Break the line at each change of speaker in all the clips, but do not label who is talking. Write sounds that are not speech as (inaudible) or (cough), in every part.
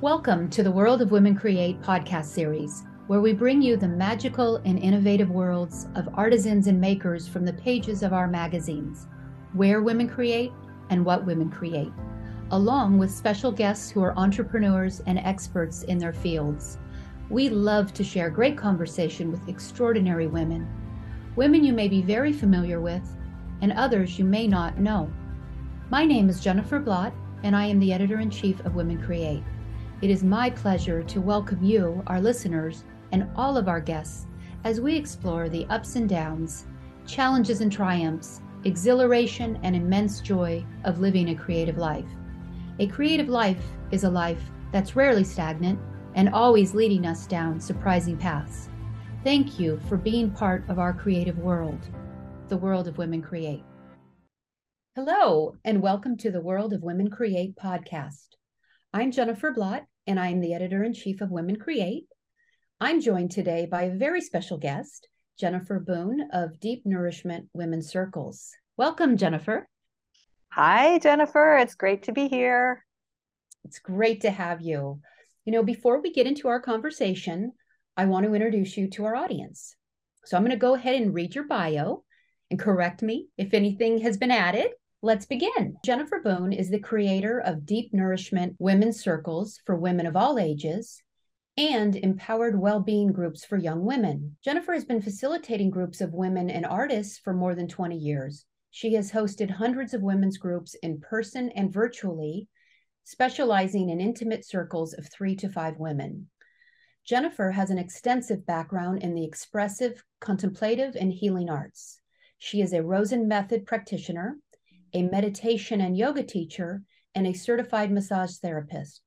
Welcome to the World of Women Create podcast series, where we bring you the magical and innovative worlds of artisans and makers from the pages of our magazines, Where Women Create and What Women Create, along with special guests who are entrepreneurs and experts in their fields. We love to share great conversation with extraordinary women, women you may be very familiar with, and others you may not know. My name is Jennifer Blott, and I am the editor in chief of Women Create. It is my pleasure to welcome you, our listeners, and all of our guests as we explore the ups and downs, challenges and triumphs, exhilaration and immense joy of living a creative life. A creative life is a life that's rarely stagnant and always leading us down surprising paths. Thank you for being part of our creative world, the world of Women Create. Hello, and welcome to the World of Women Create podcast. I'm Jennifer Blott, and I'm the editor in chief of Women Create. I'm joined today by a very special guest, Jennifer Boone of Deep Nourishment Women's Circles. Welcome, Jennifer.
Hi, Jennifer. It's great to be here.
It's great to have you. You know, before we get into our conversation, I want to introduce you to our audience. So I'm going to go ahead and read your bio and correct me if anything has been added. Let's begin. Jennifer Boone is the creator of Deep Nourishment Women's Circles for women of all ages and empowered well-being groups for young women. Jennifer has been facilitating groups of women and artists for more than 20 years. She has hosted hundreds of women's groups in person and virtually, specializing in intimate circles of 3 to 5 women. Jennifer has an extensive background in the expressive, contemplative, and healing arts. She is a Rosen Method practitioner a meditation and yoga teacher, and a certified massage therapist.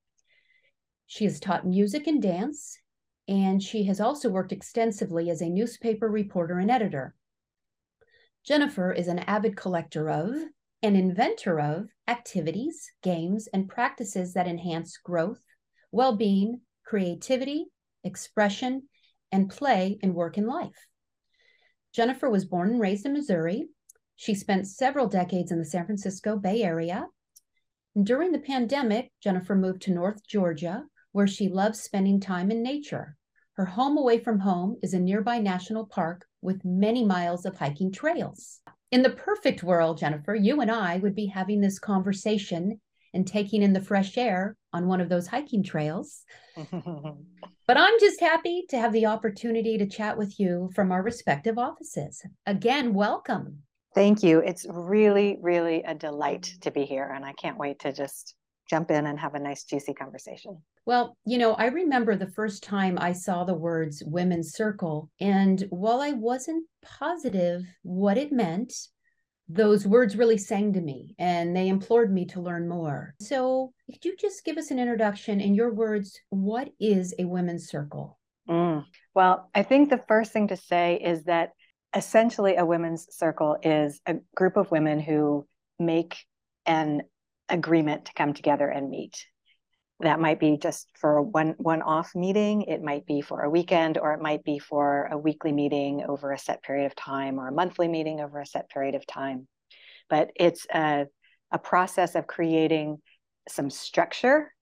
She has taught music and dance, and she has also worked extensively as a newspaper reporter and editor. Jennifer is an avid collector of and inventor of activities, games, and practices that enhance growth, well being, creativity, expression, and play in work and life. Jennifer was born and raised in Missouri she spent several decades in the San Francisco Bay Area. During the pandemic, Jennifer moved to North Georgia, where she loves spending time in nature. Her home away from home is a nearby national park with many miles of hiking trails. In the perfect world, Jennifer, you and I would be having this conversation and taking in the fresh air on one of those hiking trails. (laughs) but I'm just happy to have the opportunity to chat with you from our respective offices. Again, welcome.
Thank you. It's really, really a delight to be here. And I can't wait to just jump in and have a nice, juicy conversation.
Well, you know, I remember the first time I saw the words women's circle. And while I wasn't positive what it meant, those words really sang to me and they implored me to learn more. So, could you just give us an introduction in your words? What is a women's circle?
Mm. Well, I think the first thing to say is that essentially a women's circle is a group of women who make an agreement to come together and meet. That might be just for a one one off meeting. It might be for a weekend or it might be for a weekly meeting over a set period of time or a monthly meeting over a set period of time. But it's a, a process of creating some structure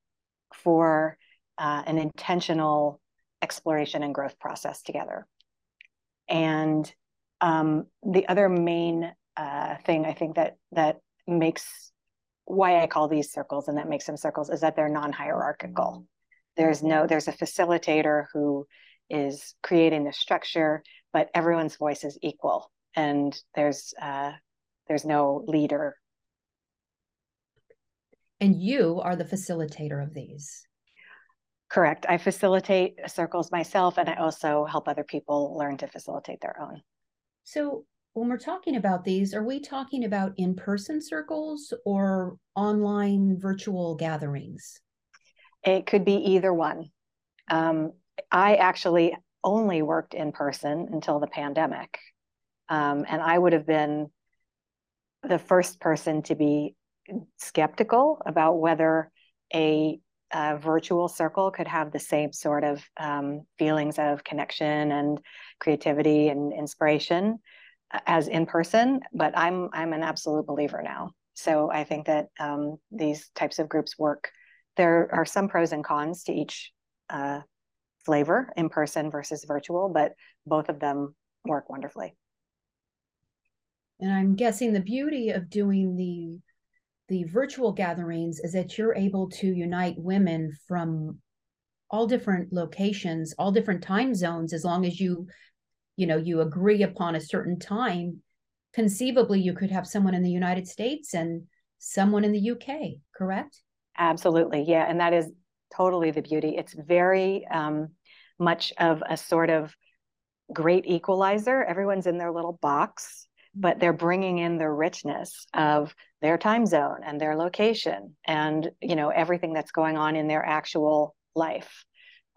for uh, an intentional exploration and growth process together. And um, the other main uh, thing I think that that makes why I call these circles and that makes them circles is that they're non-hierarchical. There's no there's a facilitator who is creating the structure, but everyone's voice is equal, and there's uh, there's no leader.
And you are the facilitator of these.
Correct. I facilitate circles myself, and I also help other people learn to facilitate their own.
So when we're talking about these, are we talking about in person circles or online virtual gatherings?
It could be either one. Um, I actually only worked in person until the pandemic. Um, and I would have been the first person to be skeptical about whether a, a virtual circle could have the same sort of um, feelings of connection and creativity and inspiration uh, as in person but i'm i'm an absolute believer now so i think that um, these types of groups work there are some pros and cons to each uh, flavor in person versus virtual, but both of them work wonderfully.
And I'm guessing the beauty of doing the the virtual gatherings is that you're able to unite women from all different locations, all different time zones as long as you you know you agree upon a certain time conceivably you could have someone in the United States and someone in the UK, correct?
Absolutely. Yeah, and that is totally the beauty. It's very um, much of a sort of great equalizer. Everyone's in their little box, but they're bringing in the richness of their time zone and their location and you know everything that's going on in their actual life.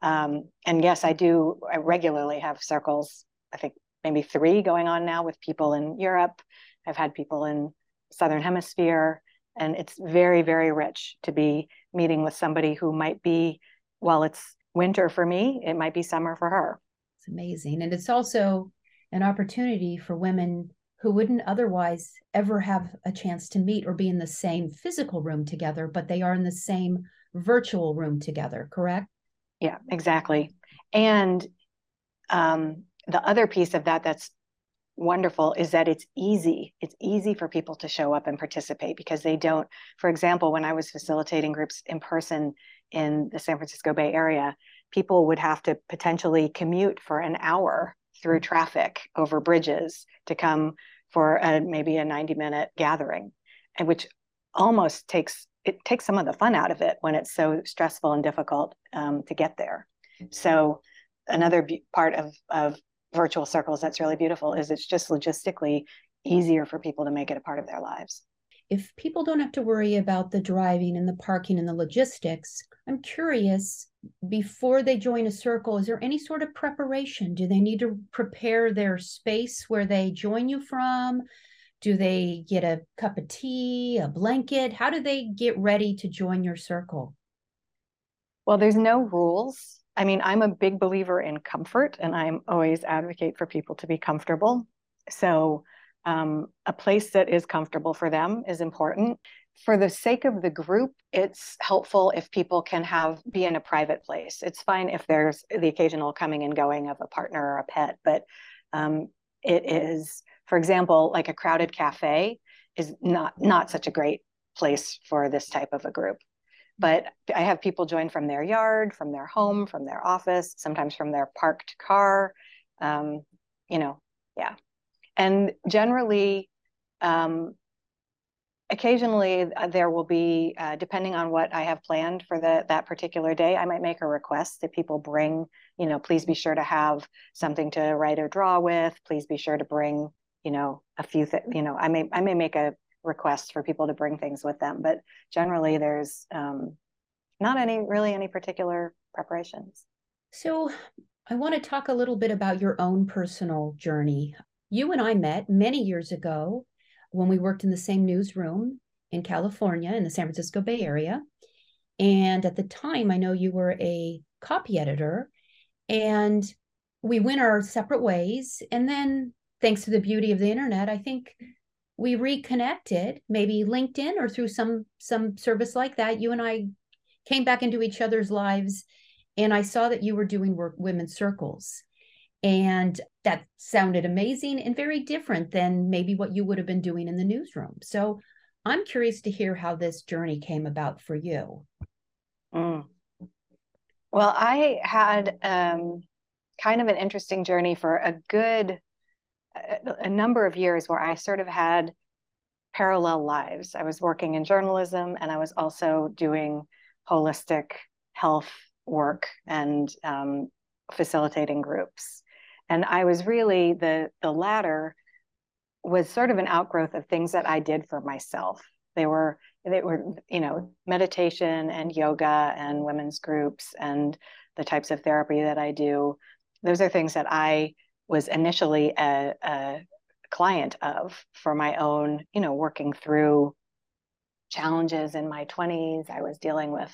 Um, and yes, I do. I regularly have circles. I think maybe three going on now with people in Europe. I've had people in Southern Hemisphere, and it's very, very rich to be meeting with somebody who might be, while it's winter for me, it might be summer for her.
It's amazing. And it's also an opportunity for women who wouldn't otherwise ever have a chance to meet or be in the same physical room together, but they are in the same virtual room together, correct?
Yeah, exactly. And um, the other piece of that that's wonderful is that it's easy. It's easy for people to show up and participate because they don't. For example, when I was facilitating groups in person in the San Francisco Bay Area, people would have to potentially commute for an hour through traffic over bridges to come for a, maybe a 90 minute gathering and which almost takes it takes some of the fun out of it when it's so stressful and difficult um, to get there so another part of, of virtual circles that's really beautiful is it's just logistically easier for people to make it a part of their lives.
If people don't have to worry about the driving and the parking and the logistics, I'm curious before they join a circle, is there any sort of preparation? Do they need to prepare their space where they join you from? Do they get a cup of tea, a blanket? How do they get ready to join your circle?
Well, there's no rules I mean, I'm a big believer in comfort, and I'm always advocate for people to be comfortable. So, um, a place that is comfortable for them is important. For the sake of the group, it's helpful if people can have be in a private place. It's fine if there's the occasional coming and going of a partner or a pet, but um, it is, for example, like a crowded cafe is not not such a great place for this type of a group but I have people join from their yard, from their home, from their office, sometimes from their parked car. Um, you know, yeah. And generally, um, occasionally uh, there will be, uh, depending on what I have planned for the, that particular day, I might make a request that people bring, you know, please be sure to have something to write or draw with. Please be sure to bring, you know, a few, th- you know, I may, I may make a request for people to bring things with them. But generally, there's um, not any really any particular preparations.
So, I want to talk a little bit about your own personal journey. You and I met many years ago when we worked in the same newsroom in California in the San Francisco Bay Area. And at the time, I know you were a copy editor, and we went our separate ways. And then, thanks to the beauty of the internet, I think we reconnected maybe linkedin or through some some service like that you and i came back into each other's lives and i saw that you were doing work women's circles and that sounded amazing and very different than maybe what you would have been doing in the newsroom so i'm curious to hear how this journey came about for you
mm. well i had um, kind of an interesting journey for a good a number of years where I sort of had parallel lives. I was working in journalism and I was also doing holistic health work and um, facilitating groups. And I was really the the latter was sort of an outgrowth of things that I did for myself. They were they were you know meditation and yoga and women's groups and the types of therapy that I do. Those are things that I was initially a, a client of for my own, you know, working through challenges in my 20s. I was dealing with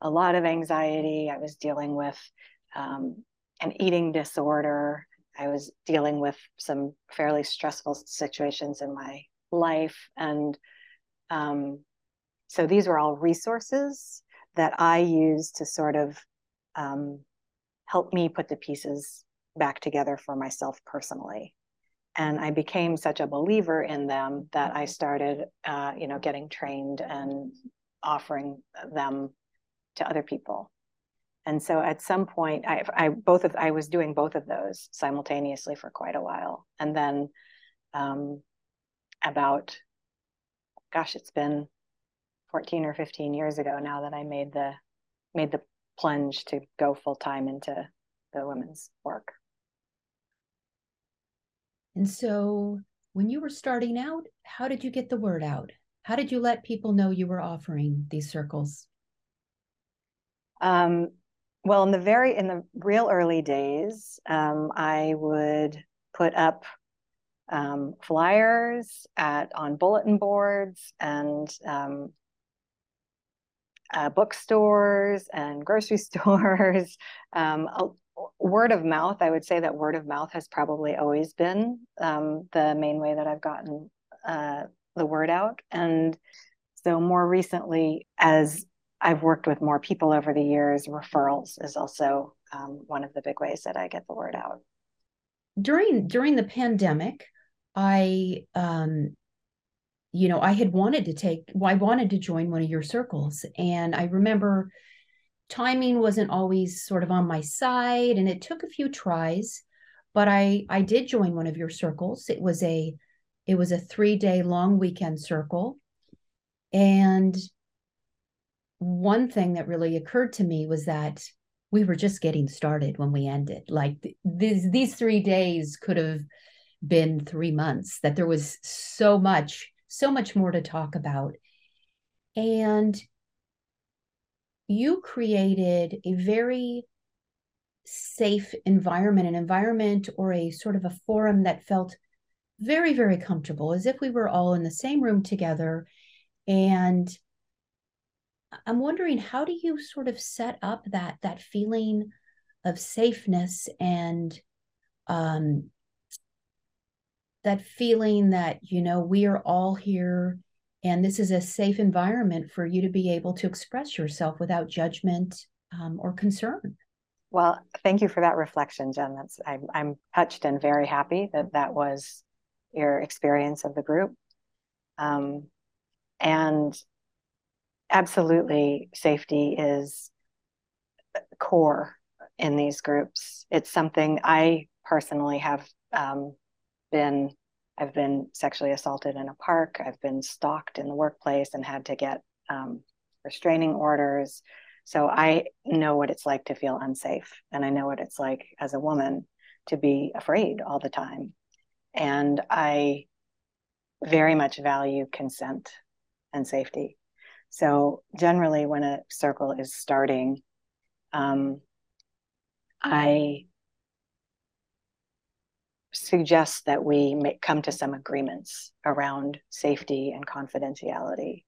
a lot of anxiety. I was dealing with um, an eating disorder. I was dealing with some fairly stressful situations in my life. And um, so these were all resources that I used to sort of um, help me put the pieces back together for myself personally. And I became such a believer in them that I started, uh, you know, getting trained and offering them to other people. And so at some point, I, I both of I was doing both of those simultaneously for quite a while, and then um, about, gosh, it's been 14 or 15 years ago now that I made the made the plunge to go full time into the women's work.
And so when you were starting out, how did you get the word out? How did you let people know you were offering these circles?
Um, well, in the very in the real early days, um, I would put up um, flyers at on bulletin boards and um, uh, bookstores and grocery (laughs) stores. Um, word of mouth, I would say that word of mouth has probably always been um, the main way that I've gotten uh, the word out. And so more recently, as I've worked with more people over the years, referrals is also um, one of the big ways that I get the word out.
During during the pandemic, I um, you know, I had wanted to take, well, I wanted to join one of your circles. And I remember timing wasn't always sort of on my side and it took a few tries, but I, I did join one of your circles. It was a, it was a three day long weekend circle. And one thing that really occurred to me was that we were just getting started when we ended. Like th- these, these three days could have been three months, that there was so much so much more to talk about. And you created a very safe environment, an environment or a sort of a forum that felt very, very comfortable, as if we were all in the same room together. And I'm wondering, how do you sort of set up that that feeling of safeness and um, that feeling that you know we are all here and this is a safe environment for you to be able to express yourself without judgment um, or concern?
Well thank you for that reflection jen. That's I'm, I'm touched and very happy that that was your experience of the group. Um, and absolutely safety is core in these groups it's something i personally have um, been I've been sexually assaulted in a park. I've been stalked in the workplace and had to get um, restraining orders. So I know what it's like to feel unsafe. And I know what it's like as a woman to be afraid all the time. And I very much value consent and safety. So generally, when a circle is starting, um, I suggest that we may come to some agreements around safety and confidentiality.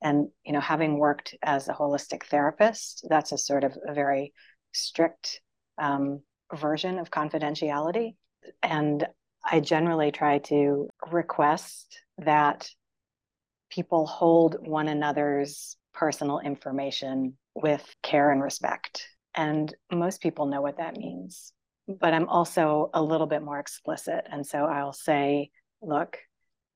And you know, having worked as a holistic therapist, that's a sort of a very strict um, version of confidentiality. And I generally try to request that people hold one another's personal information with care and respect. And most people know what that means but I'm also a little bit more explicit. And so I'll say, look,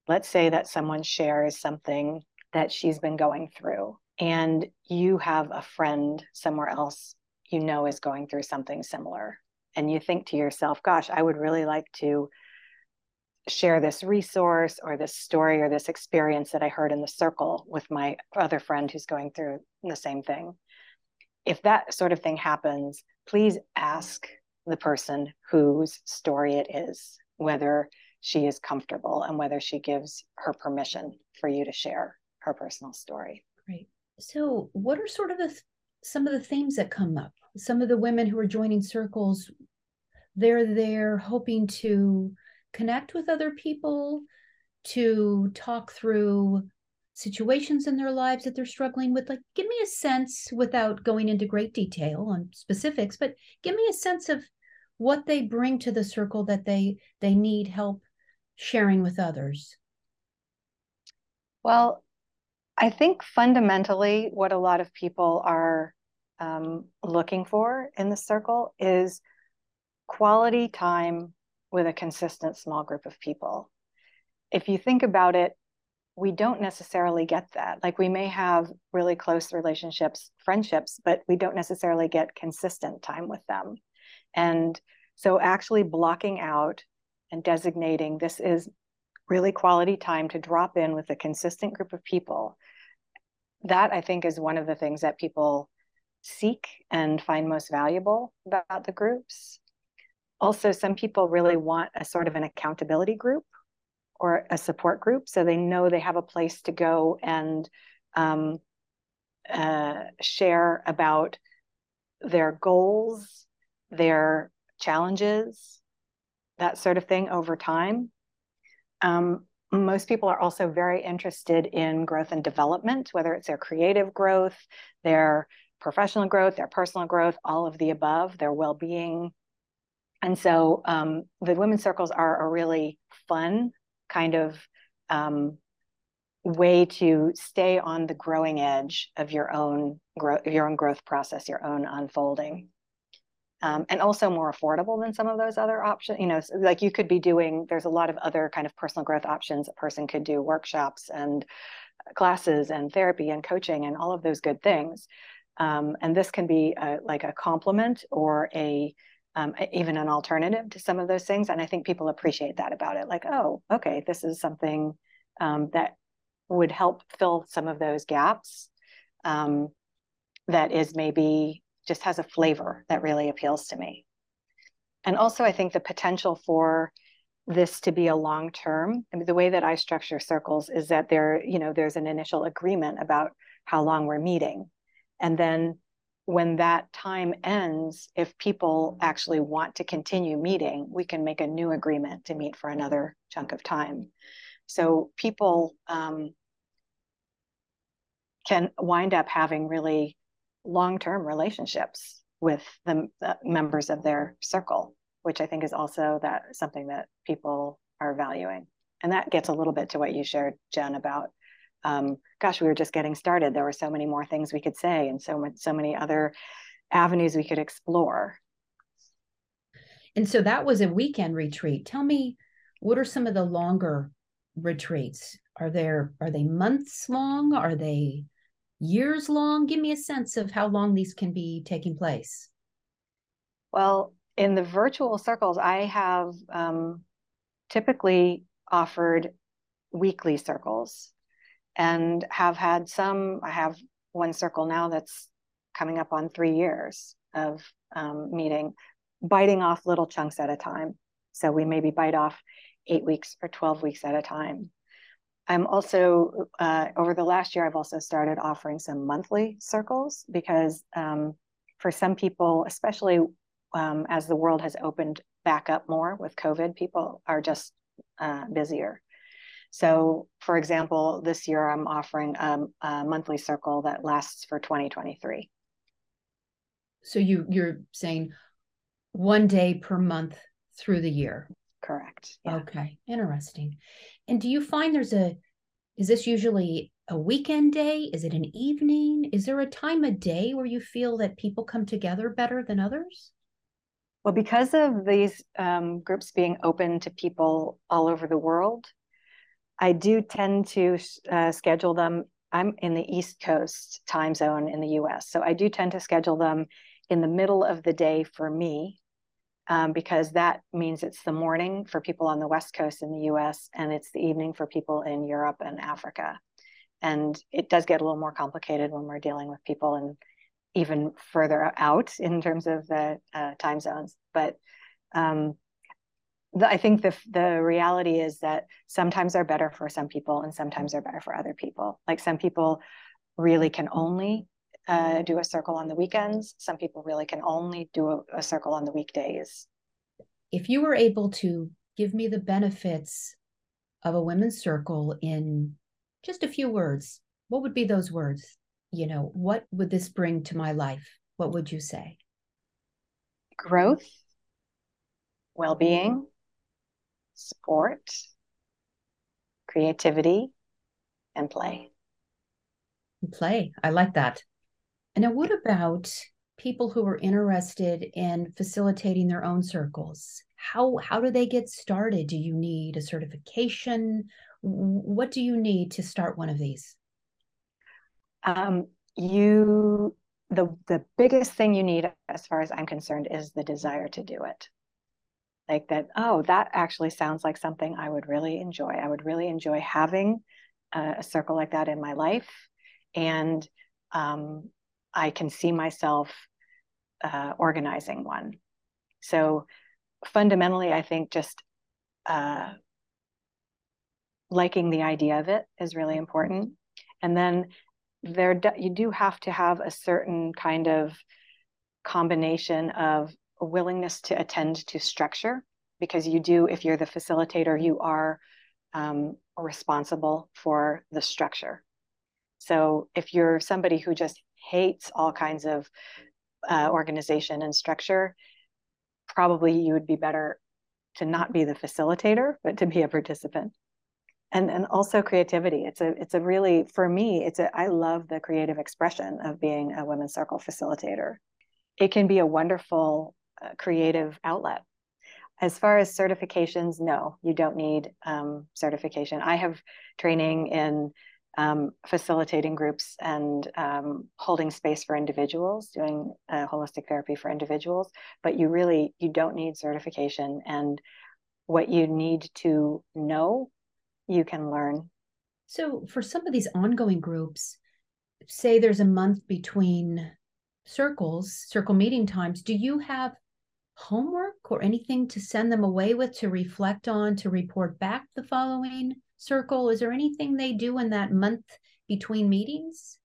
let's say that someone shares something that she's been going through, and you have a friend somewhere else you know is going through something similar. And you think to yourself, gosh, I would really like to share this resource or this story or this experience that I heard in the circle with my other friend who's going through the same thing. If that sort of thing happens, please ask the person whose story it is, whether she is comfortable and whether she gives her permission for you to share her personal story.
Great. So, what are sort of the some of the themes that come up? Some of the women who are joining circles, they're there hoping to connect with other people, to talk through situations in their lives that they're struggling with. Like give me a sense without going into great detail on specifics but give me a sense of what they bring to the circle that they they need help sharing with others.
Well I think fundamentally, what a lot of people are um, looking for in the circle is quality time with a consistent small group of people. If you think about it, we don't necessarily get that. Like we may have really close relationships, friendships, but we don't necessarily get consistent time with them. And so actually blocking out and designating this is really quality time to drop in with a consistent group of people. That I think is one of the things that people seek and find most valuable about the groups. Also, some people really want a sort of an accountability group or a support group so they know they have a place to go and um, uh, share about their goals, their challenges, that sort of thing over time. Um, most people are also very interested in growth and development, whether it's their creative growth, their professional growth, their personal growth, all of the above, their well being. And so um, the women's circles are a really fun kind of um, way to stay on the growing edge of your own growth, your own growth process, your own unfolding. Um, and also more affordable than some of those other options. You know, like you could be doing, there's a lot of other kind of personal growth options. A person could do workshops and classes and therapy and coaching and all of those good things. Um, and this can be a, like a complement or a um, even an alternative to some of those things. And I think people appreciate that about it. Like, oh, okay, this is something um, that would help fill some of those gaps um, that is maybe just has a flavor that really appeals to me. And also, I think the potential for this to be a long term. I mean, the way that I structure circles is that there, you know, there's an initial agreement about how long we're meeting, and then when that time ends, if people actually want to continue meeting, we can make a new agreement to meet for another chunk of time. So people um, can wind up having really long-term relationships with the, the, members of their circle, which I think is also that something that people are valuing. And that gets a little bit to what you shared, Jen, about um, gosh, we were just getting started. There were so many more things we could say, and so much, so many other avenues we could explore.
And so that was a weekend retreat. Tell me, what are some of the longer retreats? Are there are they months long? Are they years long? Give me a sense of how long these can be taking place.
Well, in the virtual circles, I have um, typically offered weekly circles and have had some. I have one circle now that's coming up on three years of um, meeting, biting off little chunks at a time. So we maybe bite off eight weeks or 12 weeks at a time. I'm also, uh, over the last year, I've also started offering some monthly circles because um, for some people, especially um, as the world has opened back up more with COVID, people are just uh, busier. So, for example, this year I'm offering a, a monthly circle that lasts for 2023.
So you you're saying one day per month through the year.
Correct.
Yeah. Okay, interesting. And do you find there's a is this usually a weekend day? Is it an evening? Is there a time of day where you feel that people come together better than others?
Well, because of these um, groups being open to people all over the world, I do tend to uh, schedule them. I'm in the East Coast time zone in the US. So I do tend to schedule them in the middle of the day for me um, because that means it's the morning for people on the West Coast in the US and it's the evening for people in Europe and Africa. And it does get a little more complicated when we're dealing with people and even further out in terms of the uh, time zones. But um, the, I think the the reality is that sometimes they're better for some people and sometimes they're better for other people. Like some people really can only uh, do a circle on the weekends. Some people really can only do a, a circle on the weekdays.
If you were able to give me the benefits of a women's circle in just a few words, what would be those words? You know, what would this bring to my life? What would you say?
Growth, well being, sport, creativity, and play.
Play. I like that. And now, what about people who are interested in facilitating their own circles? How how do they get started? Do you need a certification? What do you need to start one of these?
Um, you the the biggest thing you need, as far as I'm concerned, is the desire to do it. Like that. Oh, that actually sounds like something I would really enjoy. I would really enjoy having a, a circle like that in my life, and um, I can see myself uh, organizing one. So fundamentally, I think just uh, liking the idea of it is really important. And then there, you do have to have a certain kind of combination of willingness to attend to structure, because you do, if you're the facilitator, you are um, responsible for the structure. So if you're somebody who just hates all kinds of uh, organization and structure, probably you would be better to not be the facilitator, but to be a participant. And, and also creativity. It's a it's a really for me it's a I love the creative expression of being a women's circle facilitator. It can be a wonderful creative outlet. As far as certifications, no, you don't need um, certification. I have training in um, facilitating groups and um, holding space for individuals, doing uh, holistic therapy for individuals. But you really you don't need certification, and what you need to know, you can learn.
So, for some of these ongoing groups, say there's a month between circles, circle meeting times. Do you have homework or anything to send them away with to reflect on to report back the following circle? Is there anything they do in that month between meetings?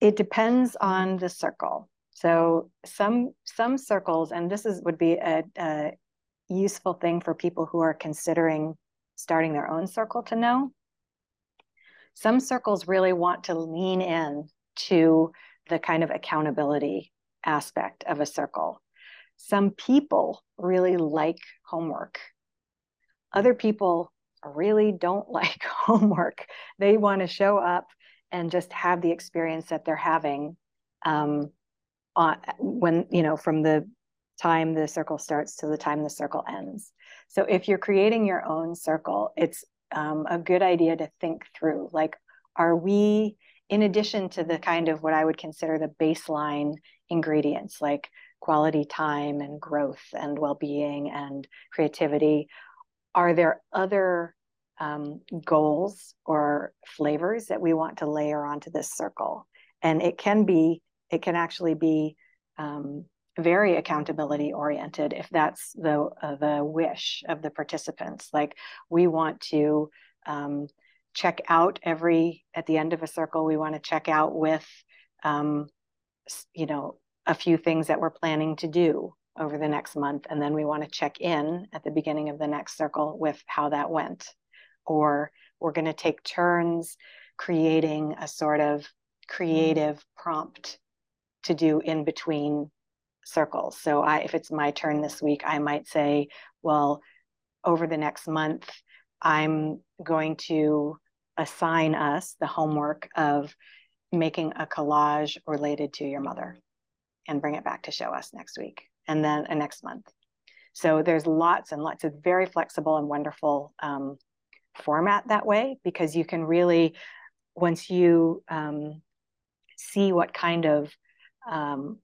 It depends on the circle. So some some circles, and this is would be a, a useful thing for people who are considering starting their own circle to know. Some circles really want to lean in to the kind of accountability aspect of a circle. Some people really like homework. Other people really don't (laughs) like homework. They want to show up and just have the experience that they're having um, on, when, you know, from the time the circle starts to the time the circle ends. So if you're creating your own circle, it's um, a good idea to think through like, are we, in addition to the kind of what I would consider the baseline ingredients like quality time and growth and well being and creativity, are there other um, goals or flavors that we want to layer onto this circle? And it can be, it can actually be um, very accountability oriented if that's the uh, the wish of the participants. Like we want to um, check out every at the end of a circle. We want to check out with, um, you know, a few things that we're planning to do over the next month. And then we want to check in at the beginning of the next circle with how that went. Or we're going to take turns creating a sort of creative prompt to do in between circles. So I, if it's my turn this week, I might say, well, over the next month, I'm going to assign us the homework of making a collage related to your mother and bring it back to show us next week and then a next month. So there's lots and lots of very flexible and wonderful um, format that way because you can really, once you um, see what kind of um,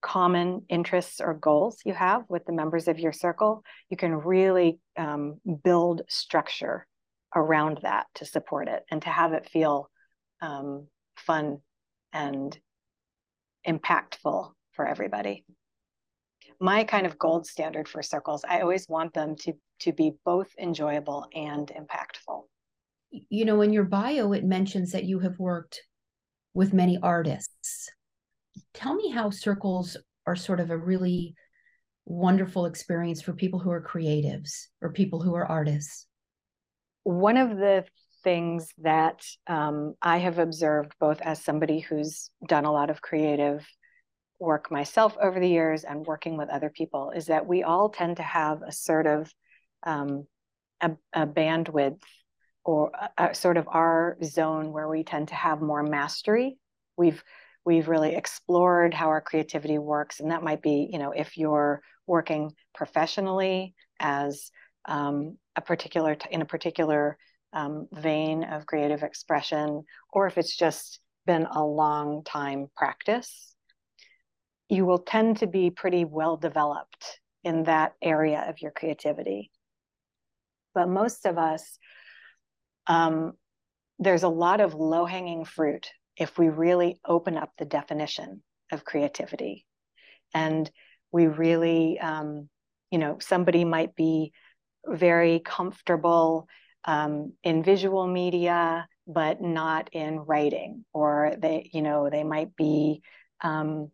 common interests or goals you have with the members of your circle, you can really um, build structure around that to support it and to have it feel um, fun and impactful for everybody. My kind of gold standard for circles i always want them to to be both enjoyable and impactful.
You know in your bio it mentions that you have worked with many artists. Tell me how circles are sort of a really wonderful experience for people who are creatives or people who are artists.
One of the things that um, i have observed both as somebody who's done a lot of creative work myself over the years and working with other people is that we all tend to have a sort of um, a, a bandwidth or uh, sort of our zone where we tend to have more mastery. We've we've really explored how our creativity works, and that might be, you know, if you're working professionally as um, a particular t- in a particular um, vein of creative expression, or if it's just been a long time practice, you will tend to be pretty well developed in that area of your creativity. But most of us, um, there's a lot of low hanging fruit if we really open up the definition of creativity. And we really, um, you know, somebody might be very comfortable um, in visual media, but not in writing, or they, you know, they might be um,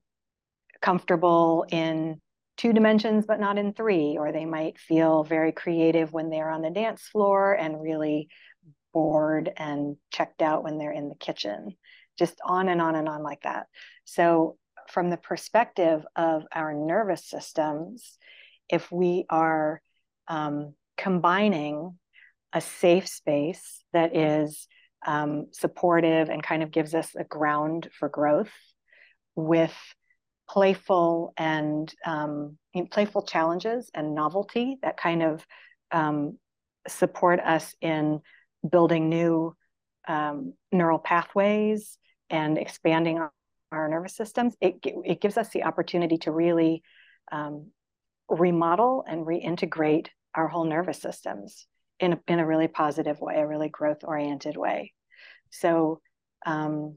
comfortable in two dimensions, but not in three, or they might feel very creative when they're on the dance floor and really bored and checked out when they're in the kitchen, just on and on and on like that. So, from the perspective of our nervous systems, if we are um, combining a safe space that is um, supportive and kind of gives us a ground for growth with playful and um, playful challenges and novelty that kind of um, support us in building new um, neural pathways and expanding our, our, nervous systems. It, it gives us the opportunity to really um, remodel and reintegrate our whole nervous systems in a, in a really positive way, a really growth oriented way. So, um,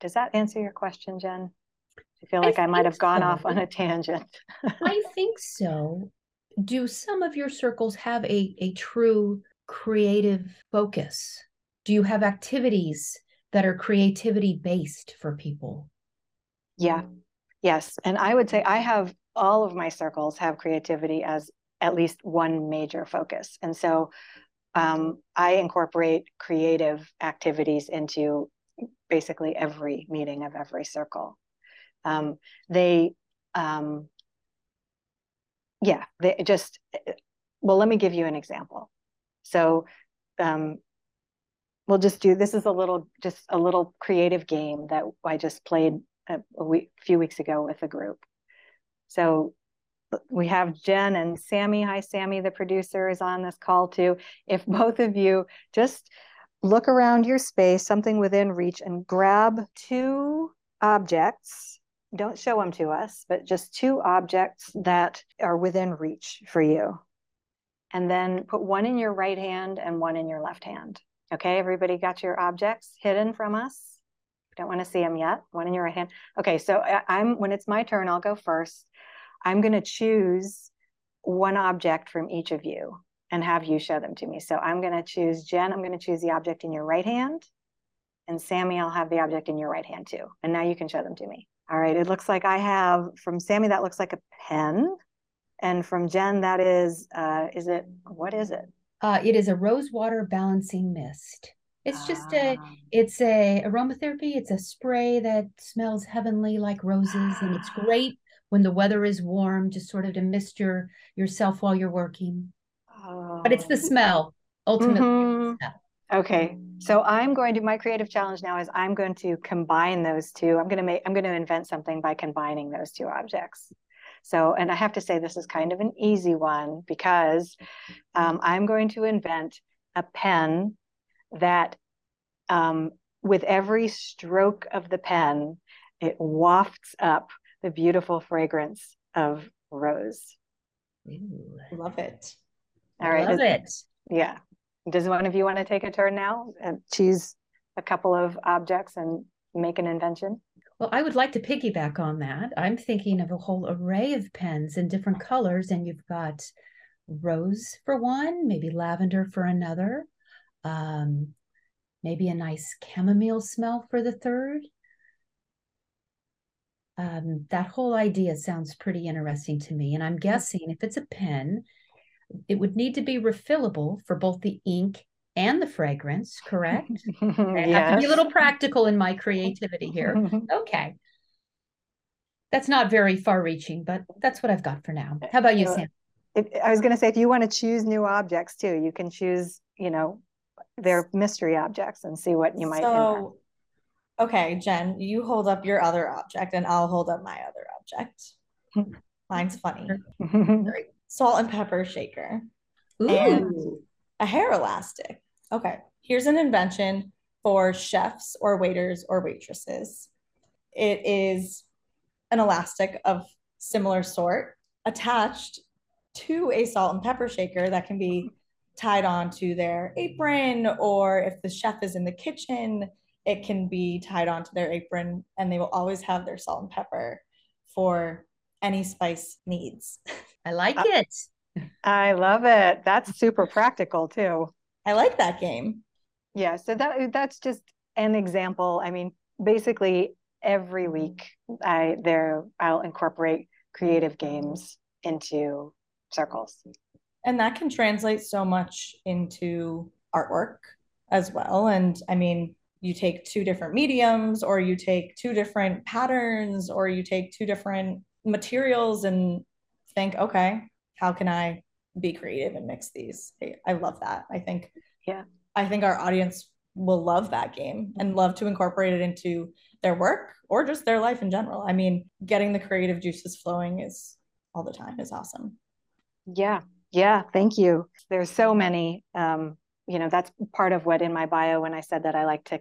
does that answer your question, Jen? I feel like I, I might have gone so. off on a tangent. (laughs)
I think so. Do some of your circles have a, a true creative focus? Do you have activities that are creativity based for people?
Yeah. Yes. And I would say I have all of my circles have creativity as at least one major focus. And so um, I incorporate creative activities into basically every meeting of every circle. Um, they, um, yeah, they just, well, let me give you an example. So um, we'll just do, this is a little, just a little creative game that I just played a, a week, few weeks ago with a group. So we have Jen and Sammy. Hi, Sammy, the producer is on this call too. If both of you just look around your space, something within reach, and grab two objects don't show them to us, but just two objects that are within reach for you. And then put one in your right hand and one in your left hand. Okay, everybody got your objects hidden from us? Don't want to see them yet. One in your right hand. Okay, so uh, I'm when it's my turn, I'll go first. I'm going to choose one object from each of you and have you show them to me. So I'm going to choose Jen, I'm going to choose the object in your right hand. And Sammy, I'll have the object in your right hand too. And now you can show them to me. All right, it looks like I have from Sammy, that looks like a pen. And from Jen, that is, uh, is it, what is it?
Uh, it is a rose water balancing mist. It's just a, ah. it's a aromatherapy. It's a spray that smells heavenly like roses, and it's great when the weather is warm, just sort of to mist your yourself while you're working. Oh. But it's the oh. smell, ultimately. Mm-hmm.
Okay. So I'm going to my creative challenge now is I'm going to combine those two. I'm going to make I'm going to invent something by combining those two objects. So, and I have to say this is kind of an easy one because um, I'm going to invent a pen that, um, with every stroke of the pen, it wafts up the beautiful fragrance of rose.
Ooh, love it.
All right.
Love it.
Yeah. Does one of you want to take a turn now and choose a couple of objects and make an invention?
Well, I would like to piggyback on that. I'm thinking of a whole array of pens in different colors, and you've got rose for one, maybe lavender for another, um, maybe a nice chamomile smell for the third. Um, that whole idea sounds pretty interesting to me. And I'm guessing if it's a pen, it would need to be refillable for both the ink and the fragrance, correct? (laughs) I have to be a little practical in my creativity here. (laughs) Okay. That's not very far reaching, but that's what I've got for now. How about you, Sam?
If, I was going to say, if you want to choose new objects too, you can choose, you know, they're mystery objects and see what you might
so okay jen you hold up your other object and i'll hold up my other object. (laughs) Mine's funny. (laughs) Salt and pepper shaker. Ooh. and a hair elastic. Okay here's an invention for chefs or waiters or waitresses. It is an elastic of similar sort attached to a salt and pepper shaker that can be tied onto their apron, or if the chef is in the kitchen, it can be tied onto their apron, and they will always have their salt and pepper for any spice needs.
I like uh, it.
I love it. That's super practical too.
I like that game.
Yeah, so that that's just an example. I mean, basically every week I there I'll incorporate creative games into circles.
And that can translate so much into artwork as well. And I mean, you take two different mediums, or you take two different patterns, or you take two different materials and think, okay, how can I be creative and mix these? I, I love that. I think,
yeah,
I think our audience will love that game and love to incorporate it into their work or just their life in general. I mean, getting the creative juices flowing is all the time is awesome.
Yeah. Yeah. Thank you. There's so many. Um, you know, that's part of what in my bio when I said that I like to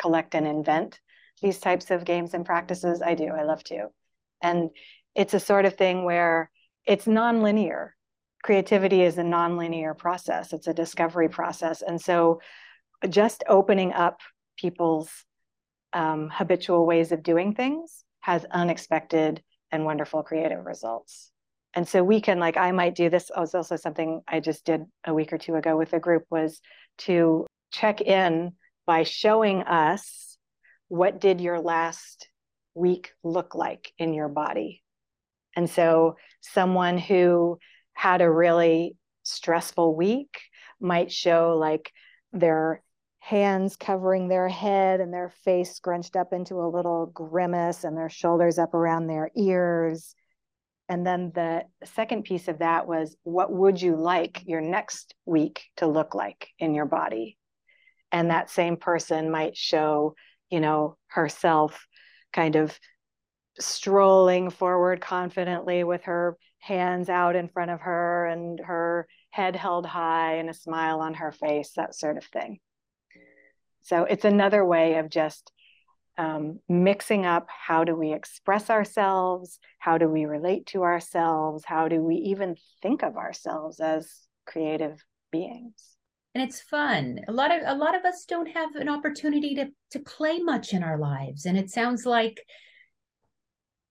collect and invent these types of games and practices. I do. I love to. And it's a sort of thing where it's nonlinear. Creativity is a nonlinear process. It's a discovery process. And so just opening up people's um, habitual ways of doing things has unexpected and wonderful creative results and so we can like i might do this was also something i just did a week or two ago with a group was to check in by showing us what did your last week look like in your body and so someone who had a really stressful week might show like their hands covering their head and their face scrunched up into a little grimace and their shoulders up around their ears and then the second piece of that was what would you like your next week to look like in your body? And that same person might show, you know, herself kind of strolling forward confidently with her hands out in front of her and her head held high and a smile on her face, that sort of thing. So it's another way of just um, mixing up how do we express ourselves how do we relate to ourselves how do we even think of ourselves as creative beings
and it's fun. A lot of a lot of us don't have an opportunity to to play much in our lives. And it sounds like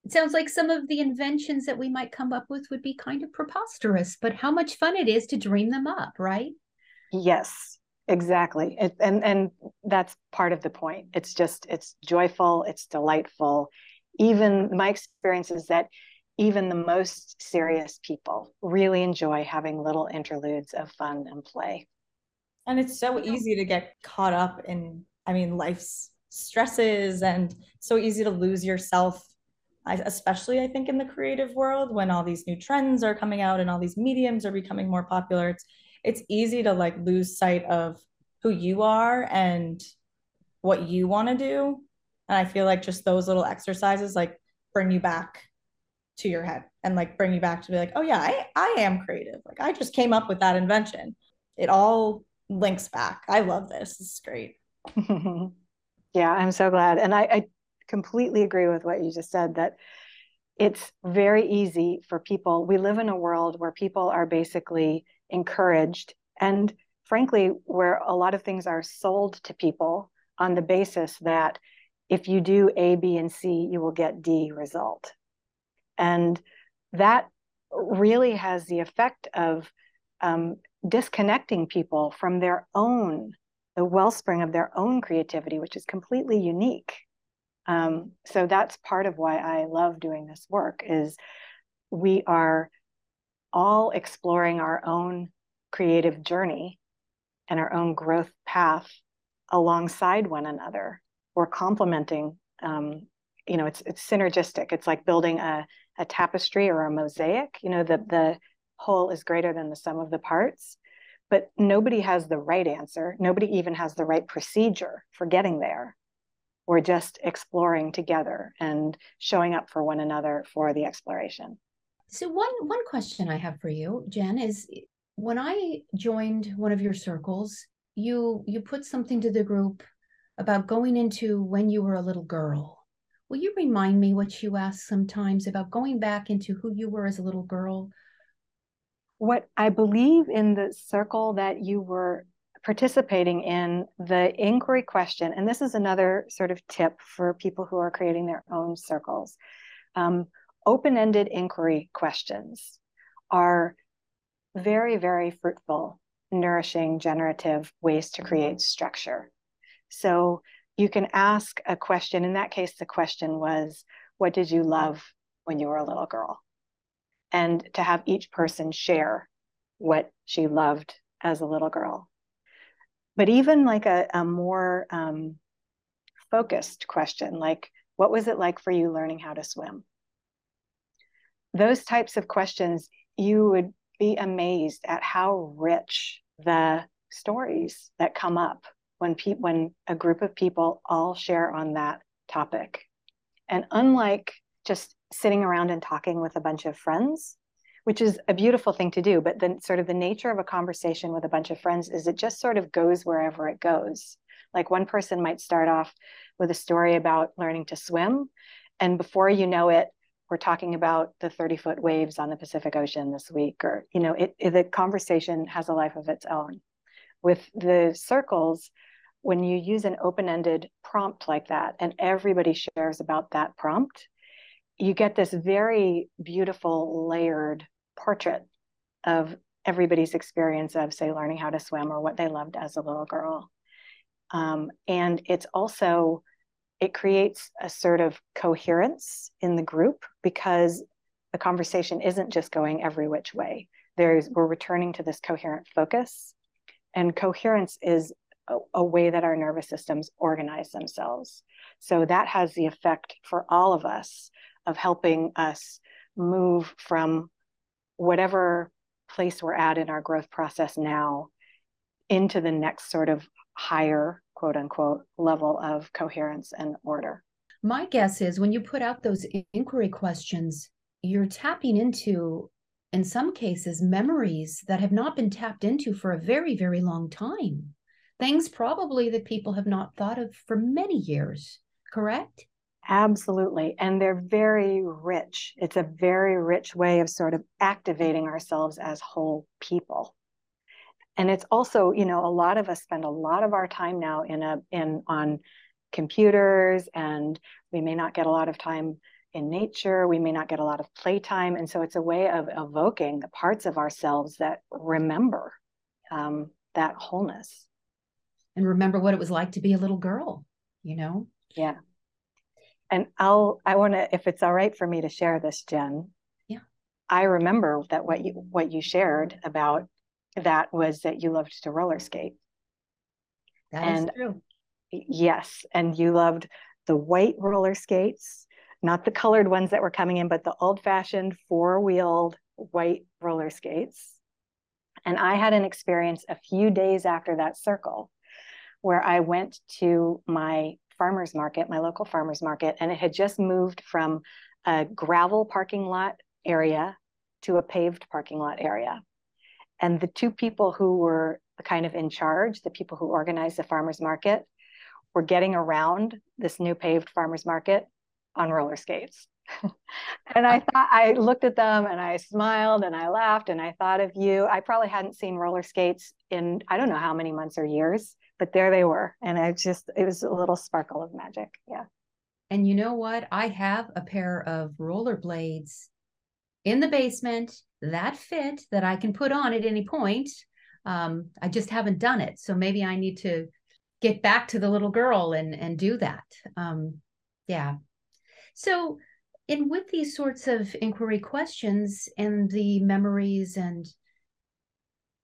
it sounds like some of the inventions that we might come up with would be kind of preposterous but how much fun it is to dream them up right?
Yes exactly. It, and and that's part of the point. It's just it's joyful it's delightful. Even my experience is that even the most serious people really enjoy having little interludes of fun and play
and it's so easy to get caught up in i mean life's stresses and so easy to lose yourself especially i think in the creative world when all these new trends are coming out and all these mediums are becoming more popular. It's it's easy to like lose sight of who you are and what you want to do. And i feel like just those little exercises like bring you back to your head and like bring you back to be like oh yeah i, I am creative. Like i just came up with that invention. It all links back. I love this. This is great. (laughs)
Yeah i'm so glad. And I, I completely agree with what you just said that it's very easy for people we live in a world where people are basically encouraged and frankly where a lot of things are sold to people on the basis that if you do a b and c you will get d result. And that really has the effect of um, disconnecting people from their own the wellspring of their own creativity which is completely unique. Um, so that's part of why i love doing this work is we are all exploring our own creative journey and our own growth path alongside one another. Or complementing um, you know it's it's synergistic. It's like building a, a tapestry or a mosaic you know the the whole is greater than the sum of the parts but nobody has the right answer. Nobody even has the right procedure for getting there. We're just exploring together and showing up for one another for the exploration.
So one one question I have for you, Jen, is when I joined one of your circles, you you put something to the group about going into when you were a little girl. Will you remind me what you ask sometimes about going back into who you were as a little girl?
What I believe in the circle that you were participating in, the inquiry question, and this is another sort of tip for people who are creating their own circles. Um, Open ended inquiry questions are very, very fruitful, nourishing, generative ways to create structure. So you can ask a question. In that case, the question was, What did you love when you were a little girl? And to have each person share what she loved as a little girl. But even like a, a more um, focused question, like, What was it like for you learning how to swim? Those types of questions, you would be amazed at how rich the stories that come up when pe- when a group of people all share on that topic. And unlike just sitting around and talking with a bunch of friends, which is a beautiful thing to do, but then sort of the nature of a conversation with a bunch of friends is it just sort of goes wherever it goes. Like one person might start off with a story about learning to swim, and before you know it, we're talking about the 30 foot waves on the Pacific Ocean this week, or, you know, it, it, the conversation has a life of its own. With the circles, when you use an open-ended prompt like that and everybody shares about that prompt you get this very beautiful layered portrait of everybody's experience of say learning how to swim or what they loved as a little girl um, and it's also it creates a sort of coherence in the group because the conversation isn't just going every which way there's we're returning to this coherent focus and coherence is a, a way that our nervous systems organize themselves. So that has the effect for all of us of helping us move from whatever place we're at in our growth process now into the next sort of higher quote unquote level of coherence and order.
My guess is when you put out those inquiry questions, you're tapping into, in some cases, memories that have not been tapped into for a very, very long time things probably that people have not thought of for many years, correct?
Absolutely. And they're very rich. It's a very rich way of sort of activating ourselves as whole people. And it's also, you know, a lot of us spend a lot of our time now in a in on computers and we may not get a lot of time in nature. We may not get a lot of playtime. And so it's a way of evoking the parts of ourselves that remember um, that wholeness
and remember what it was like to be a little girl, you know?
Yeah. And I'll I want to if it's all right for me to share this, Jen.
Yeah.
I remember that what you what you shared about that was that you loved to roller skate.
That and is true.
Yes, and you loved the white roller skates, not the colored ones that were coming in, but the old-fashioned four-wheeled white roller skates. And I had an experience a few days after that circle where I went to my farmer's market, my local farmer's market, and it had just moved from a gravel parking lot area to a paved parking lot area. And the two people who were kind of in charge, the people who organized the farmer's market, were getting around this new paved farmer's market on roller skates. (laughs) and I (laughs) thought I looked at them and I smiled and I laughed and I thought of you. I probably hadn't seen roller skates in I don't know how many months or years but there they were. And I just, it was a little sparkle of magic. Yeah.
And you know what? I have a pair of rollerblades in the basement that fit that I can put on at any point. Um, I just haven't done it. So maybe I need to get back to the little girl and and do that. Um, yeah. So and with these sorts of inquiry questions and the memories and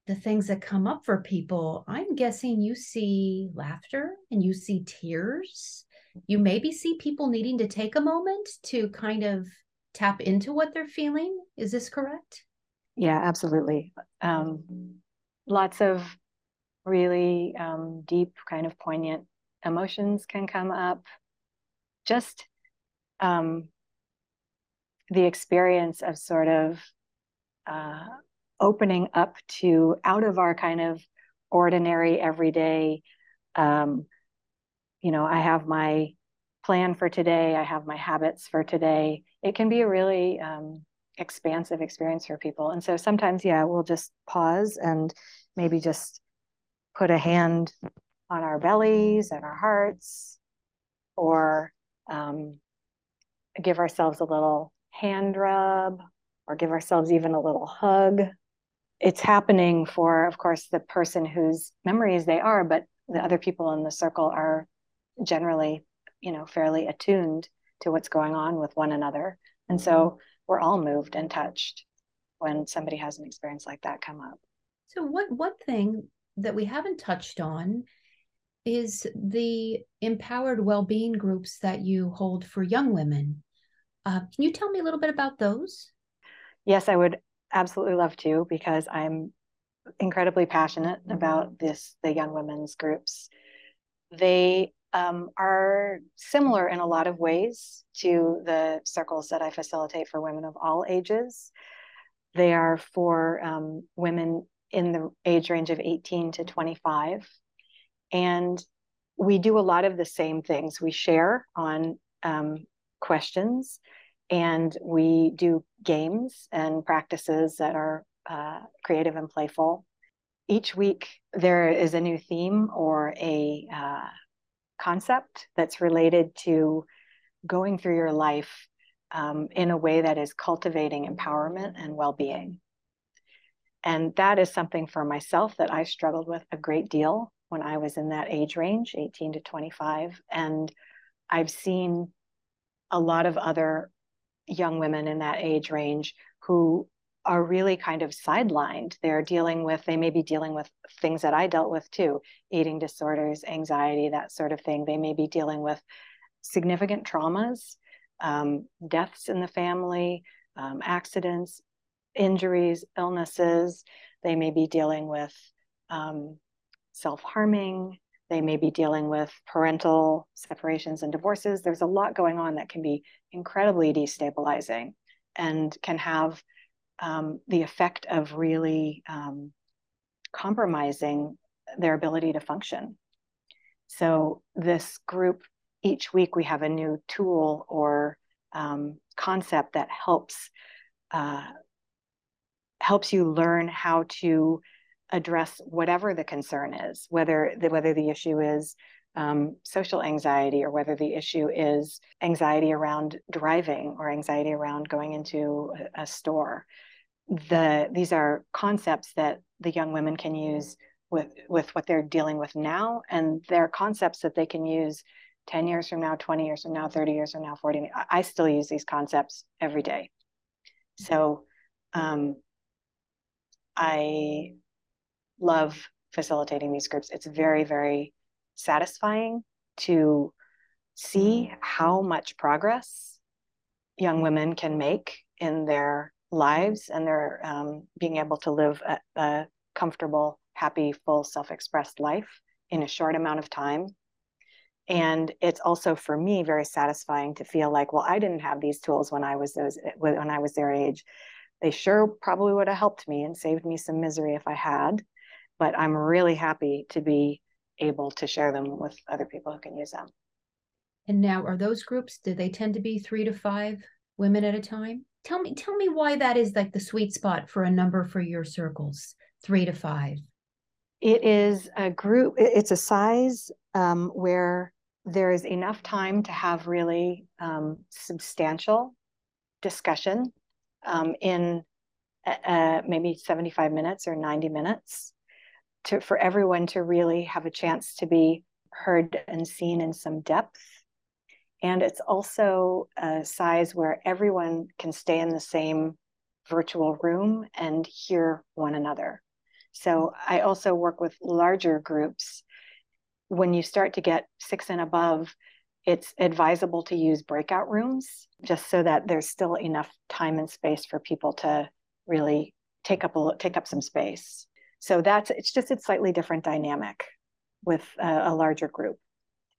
the things that come up for people, I'm guessing you see laughter and you see tears. You maybe see people needing to take a moment to kind of tap into what they're feeling. Is this correct?
Yeah, absolutely. Um, lots of really um, deep, kind of poignant emotions can come up. Just um, the experience of sort of uh, opening up to out of our kind of ordinary everyday um, you know i have my plan for today i have my habits for today. It can be a really um, expansive experience for people. And so sometimes yeah we'll just pause and maybe just put a hand on our bellies and our hearts or um, give ourselves a little hand rub or give ourselves even a little hug it's happening for of course the person whose memories they are but the other people in the circle are generally you know fairly attuned to what's going on with one another. And so we're all moved and touched when somebody has an experience like that come up.
So what one thing that we haven't touched on is the empowered well-being groups that you hold for young women. Uh, can you tell me a little bit about those?
Yes i would absolutely love to because I'm incredibly passionate about this the young women's groups. They um, are similar in a lot of ways to the circles that I facilitate for women of all ages. They are for um, women in the age range of 18 to 25. And we do a lot of the same things. We share on um, questions and we do games and practices that are uh, creative and playful. Each week, there is a new theme or a uh, concept that's related to going through your life um, in a way that is cultivating empowerment and well being. And that is something for myself that I struggled with a great deal when I was in that age range, 18 to 25. And I've seen a lot of other young women in that age range who are really kind of sidelined. They're dealing with, they may be dealing with things that I dealt with too eating disorders, anxiety, that sort of thing. They may be dealing with significant traumas, um, deaths in the family, um, accidents, injuries, illnesses. They may be dealing with um, self harming, they may be dealing with parental separations and divorces. There's a lot going on that can be incredibly destabilizing and can have um, the effect of really um, compromising their ability to function. So, this group, each week we have a new tool or um, concept that helps uh, helps you learn how to address whatever the concern is, whether the, whether the issue is um, social anxiety or whether the issue is anxiety around driving or anxiety around going into a, store. The these are concepts that the young women can use with with what they're dealing with now, and they're concepts that they can use 10 years from now, 20 years from now, 30 years from now, 40. I still use these concepts every day. So um, I love facilitating these groups. It's very, very satisfying to see how much progress young women can make in their lives and their um, being able to live a, a comfortable, happy, full, self expressed life in a short amount of time. And it's also for me very satisfying to feel like, well, I didn't have these tools when I was those when I was their age. They sure probably would have helped me and saved me some misery if I had but I'm really happy to be able to share them with other people who can use them.
And now are those groups, do they tend to be three to five women at a time? Tell me, tell me why that is like the sweet spot for a number for your circles, three to five.
It is a group, it's a size um, where there is enough time to have really um, substantial discussion um, in uh, maybe 75 minutes or 90 minutes to for everyone to really have a chance to be heard and seen in some depth. And it's also a size where everyone can stay in the same virtual room and hear one another. So I also work with larger groups. When you start to get six and above, it's advisable to use breakout rooms just so that there's still enough time and space for people to really take up a take up some space. So that's it's just a slightly different dynamic with a, a larger group.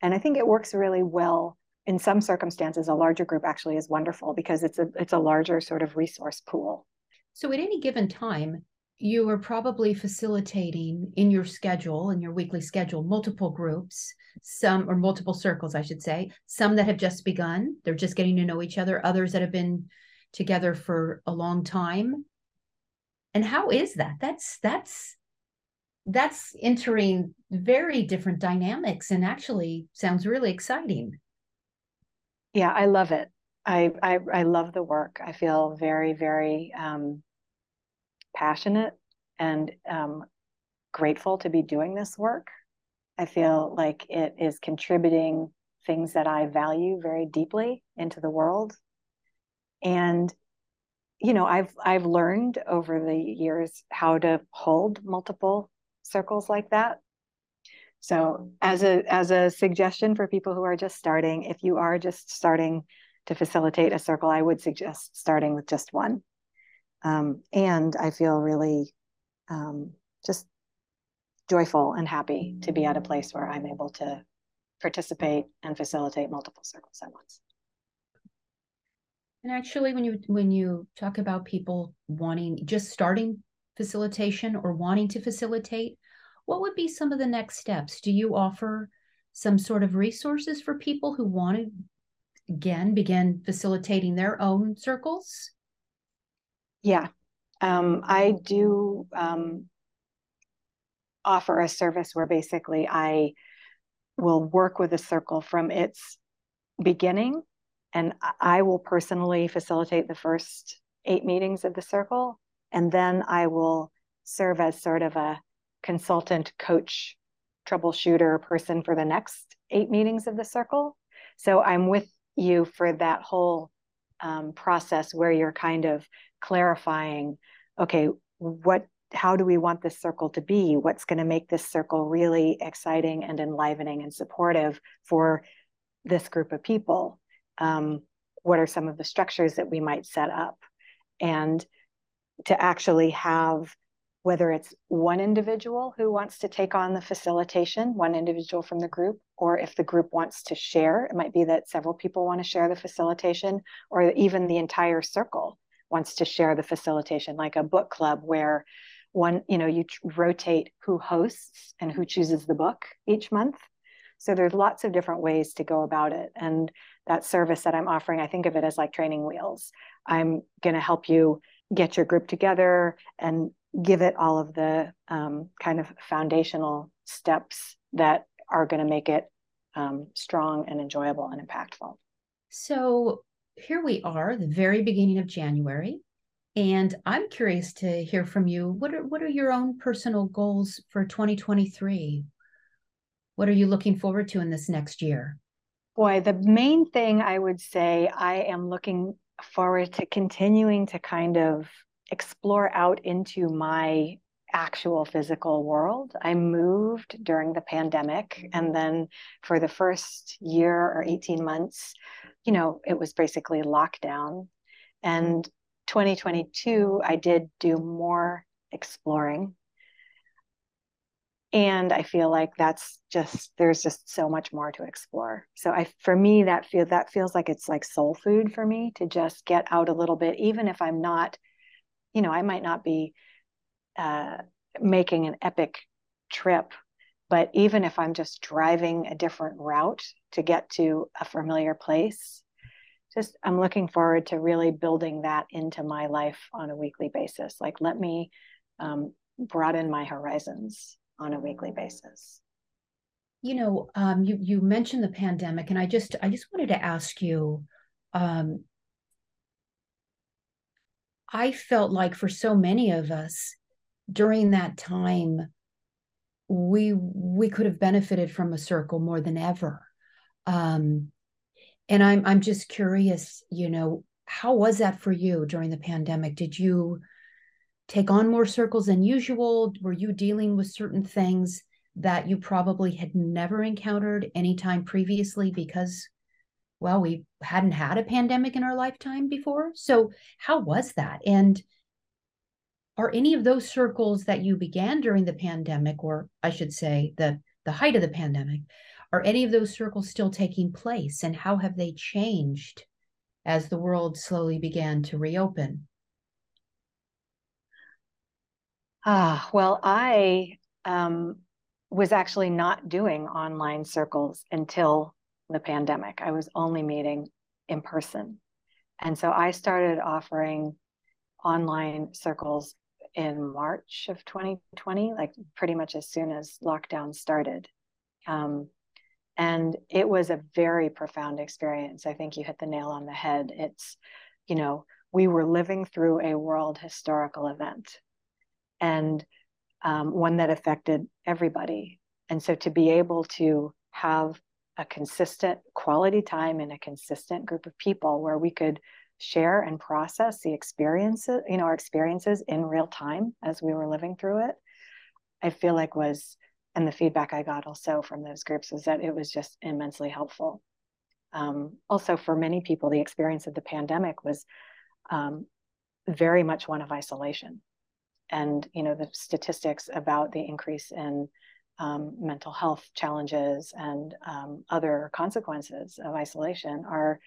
And i think it works really well. In some circumstances a larger group actually is wonderful because it's a it's a larger sort of resource pool.
So at any given time you are probably facilitating in your schedule in your weekly schedule multiple groups some or multiple circles i should say some that have just begun. They're just getting to know each other others that have been together for a long time. And how is that? That's that's that's entering very different dynamics and actually sounds really exciting.
Yeah i love it. I i, I love the work. I feel very very um, passionate and um, grateful to be doing this work. I feel like it is contributing things that i value very deeply into the world. And you know i've i've learned over the years how to hold multiple circles like that. So as a as a suggestion for people who are just starting if you are just starting to facilitate a circle i would suggest starting with just one. Um, and i feel really um, just joyful and happy to be at a place where i'm able to participate and facilitate multiple circles at once.
And actually, when you when you talk about people wanting just starting facilitation or wanting to facilitate, what would be some of the next steps? Do you offer some sort of resources for people who want to again begin facilitating their own circles?
Yeah, um, I do um, offer a service where basically I will work with a circle from its beginning and I will personally facilitate the first eight meetings of the circle. And then I will serve as sort of a consultant, coach, troubleshooter person for the next eight meetings of the circle. So I'm with you for that whole um, process where you're kind of clarifying okay, what how do we want this circle to be? What's going to make this circle really exciting and enlivening and supportive for this group of people? um, what are some of the structures that we might set up and to actually have whether it's one individual who wants to take on the facilitation, one individual from the group, or if the group wants to share, it might be that several people want to share the facilitation, or even the entire circle wants to share the facilitation, like a book club where one, you know, you rotate who hosts and who chooses the book each month. So there's lots of different ways to go about it. And that service that I'm offering, I think of it as like training wheels. I'm going to help you get your group together and give it all of the um, kind of foundational steps that are going to make it um, strong and enjoyable and impactful.
So here we are, the very beginning of January. And I'm curious to hear from you. What are what are your own personal goals for 2023? What are you looking forward to in this next year?
Boy, the main thing I would say I am looking forward to continuing to kind of explore out into my actual physical world. I moved during the pandemic, mm-hmm. and then for the first year or 18 months, you know, it was basically lockdown. Mm-hmm. And 2022, I did do more exploring and i feel like that's just there's just so much more to explore. So i for me that feel that feels like it's like soul food for me to just get out a little bit even if i'm not you know i might not be uh, making an epic trip but even if i'm just driving a different route to get to a familiar place just i'm looking forward to really building that into my life on a weekly basis. Like let me um, broaden my horizons on a weekly basis.
You know, um, you you mentioned the pandemic, and I just I just wanted to ask you. Um, I felt like for so many of us during that time, we we could have benefited from a circle more than ever. Um, and I'm I'm just curious, you know, how was that for you during the pandemic? Did you take on more circles than usual? Were you dealing with certain things that you probably had never encountered anytime previously because, well, we hadn't had a pandemic in our lifetime before? So, how was that? And are any of those circles that you began during the pandemic, or I should say, the, the height of the pandemic, are any of those circles still taking place? And how have they changed as the world slowly began to reopen?
Ah, well, I um, was actually not doing online circles until the pandemic. I was only meeting in person. And so I started offering online circles in March of 2020, like pretty much as soon as lockdown started. Um, and it was a very profound experience. I think you hit the nail on the head. It's, you know, we were living through a world historical event and um, one that affected everybody. And so to be able to have a consistent quality time in a consistent group of people where we could share and process the experiences, you know, our experiences in real time as we were living through it, I feel like was, and the feedback I got also from those groups was that it was just immensely helpful. Um, also, for many people, the experience of the pandemic was um, very much one of isolation. And, you know, the statistics about the increase in um, mental health challenges and um, other consequences of isolation are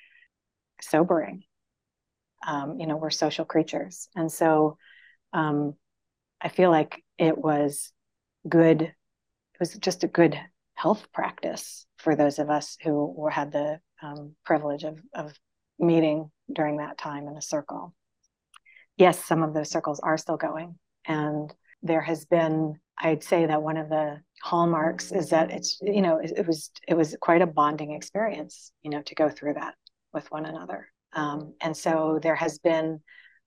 sobering. Um, you know we're social creatures. And so um, i feel like it was good it was just a good health practice for those of us who had the um, privilege of, of meeting during that time in a circle. Yes some of those circles are still going and there has been i'd say that one of the hallmarks is that it's you know it, it was it was quite a bonding experience you know to go through that with one another um, and so there has been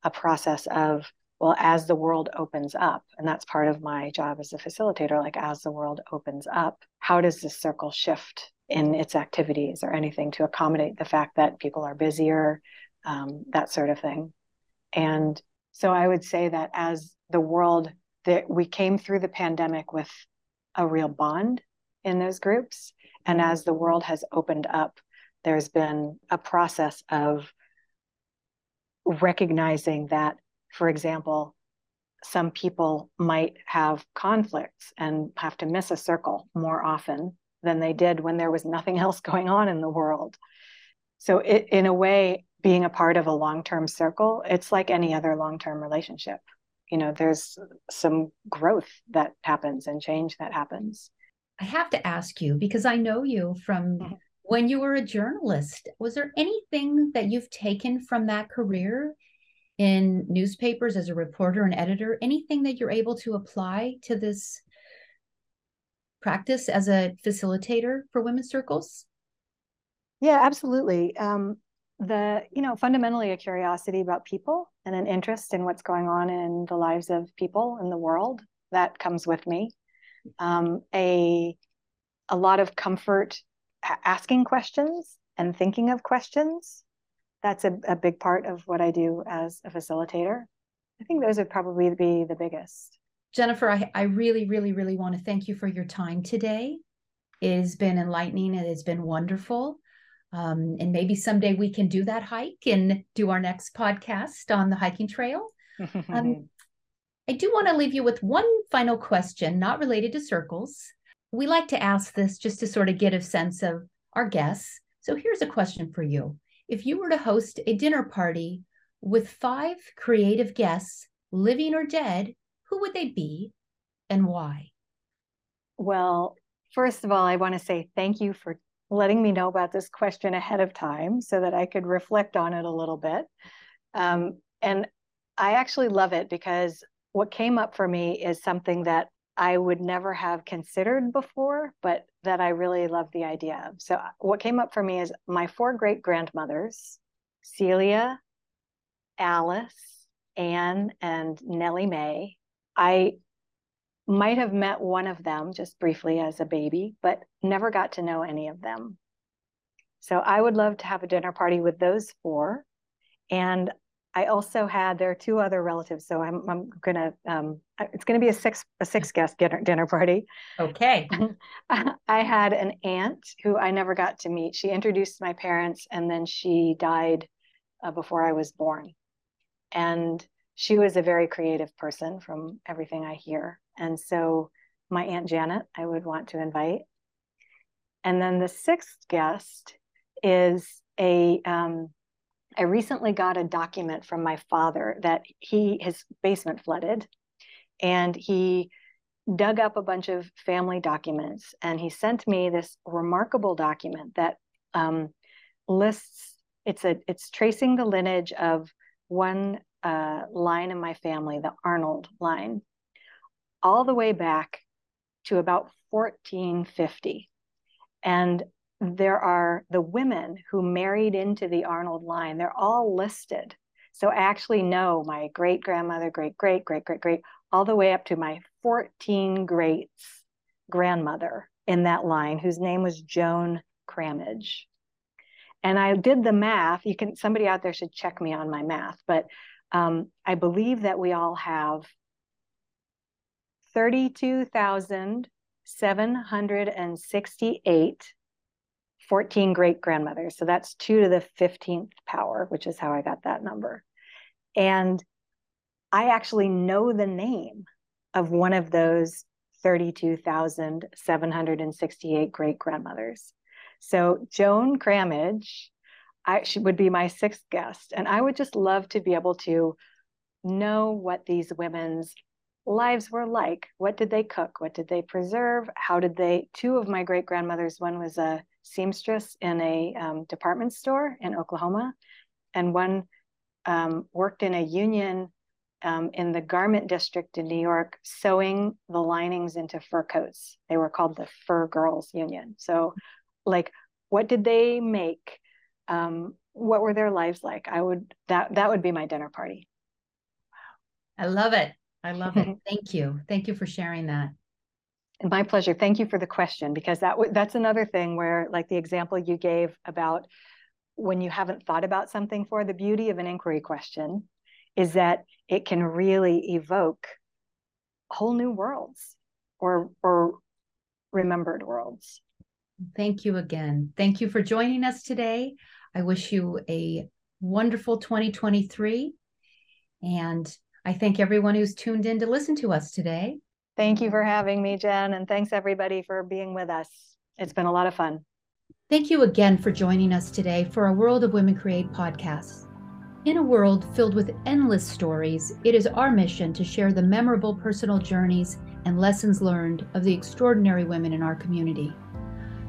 a process of, well, as the world opens up, and that's part of my job as a facilitator, like as the world opens up, how does this circle shift in its activities or anything to accommodate the fact that people are busier, um, that sort of thing. And so I would say that as the world, that we came through the pandemic with a real bond in those groups. And as the world has opened up, there's been a process of recognizing that, for example, some people might have conflicts and have to miss a circle more often than they did when there was nothing (laughs) else going on in the world. So, it, in a way, being a part of a long term circle, it's like any other long term relationship. You know, there's some growth that happens and change that happens.
I have to ask you because I know you from mm-hmm when you were a journalist, was there anything that you've taken from that career in newspapers as a reporter and editor? Anything that you're able to apply to this practice as a facilitator for women's circles?
Yeah, absolutely. Um, the you know fundamentally a curiosity about people and an interest in what's going on in the lives of people in the world that comes with me. Um, a a lot of comfort asking questions and thinking of questions. That's a, a big part of what I do as a facilitator. I think those would probably be the biggest.
Jennifer, I, I really, really, really want to thank you for your time today. It has been enlightening. It has been wonderful. Um, and maybe someday we can do that hike and do our next podcast on the hiking trail. um, (laughs) I do want to leave you with one final question, not related to circles we like to ask this just to sort of get a sense of our guests. So here's a question for you. If you were to host a dinner party with five creative guests, living or dead, who would they be and why?
Well, first of all, I want to say thank you for letting me know about this question ahead of time so that I could reflect on it a little bit. Um, and I actually love it because what came up for me is something that I would never have considered before, but that I really love the idea of. So, uh, what came up for me is my four great grandmothers Celia, Alice, Anne, and Nellie Mae. I might have met one of them just briefly as a baby, but never got to know any of them. So, I would love to have a dinner party with those four. And I also had there are two other relatives, so I'm I'm gonna um, it's gonna be a six a six guest dinner dinner party.
Okay. (laughs)
I had an aunt who I never got to meet. She introduced my parents, and then she died uh, before I was born. And she was a very creative person from everything I hear. And so my Aunt Janet, I would want to invite. And then the sixth guest is a um, I recently got a document from my father that he his basement flooded and he dug up a bunch of family documents and he sent me this remarkable document that um, lists it's a it's tracing the lineage of one uh, line in my family the arnold line all the way back to about 1450 and there are the women who married into the arnold line they're all listed so I actually know my great grandmother, great great great great great all the way up to my 14 greats grandmother in that line, whose name was Joan Cramage. And I did the math. You can somebody out there should check me on my math, but um, I believe that we all have 32,768 14 great grandmothers. So that's two to the 15th power, which is how I got that number. And I actually know the name of one of those 32,768 great grandmothers. So Joan Cramage, I, she would be my sixth guest. And I would just love to be able to know what these women's lives were like. What did they cook? What did they preserve? How did they? Two of my great grandmothers, one was a seamstress in a um, department store in Oklahoma, and one um, worked in a union um, in the garment district in New York sewing the linings into fur coats. They were called the Fur Girls Union. So, like, what did they make? Um, what were their lives like? I would that that would be my dinner party.
I love it. I love it. (laughs) Thank you. Thank you for sharing that.
My pleasure. Thank you for the question because that w- that's another thing where, like the example you gave about when you haven't thought about something for the beauty of an inquiry question is that it can really evoke whole new worlds or or remembered worlds.
Thank you again. Thank you for joining us today. I wish you a wonderful 2023 and I thank everyone who's tuned in to listen to us today.
Thank you for having me, Jen, and thanks everybody for being with us. It's been a lot of fun.
Thank you again for joining us today for our World of Women Create podcast. In a world filled with endless stories, it is our mission to share the memorable personal journeys and lessons learned of the extraordinary women in our community.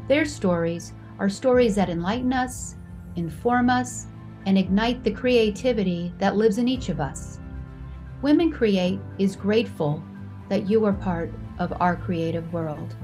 Their stories are stories that enlighten us, inform us, and ignite the creativity that lives in each of us. Women Create is grateful that you are part of our creative world.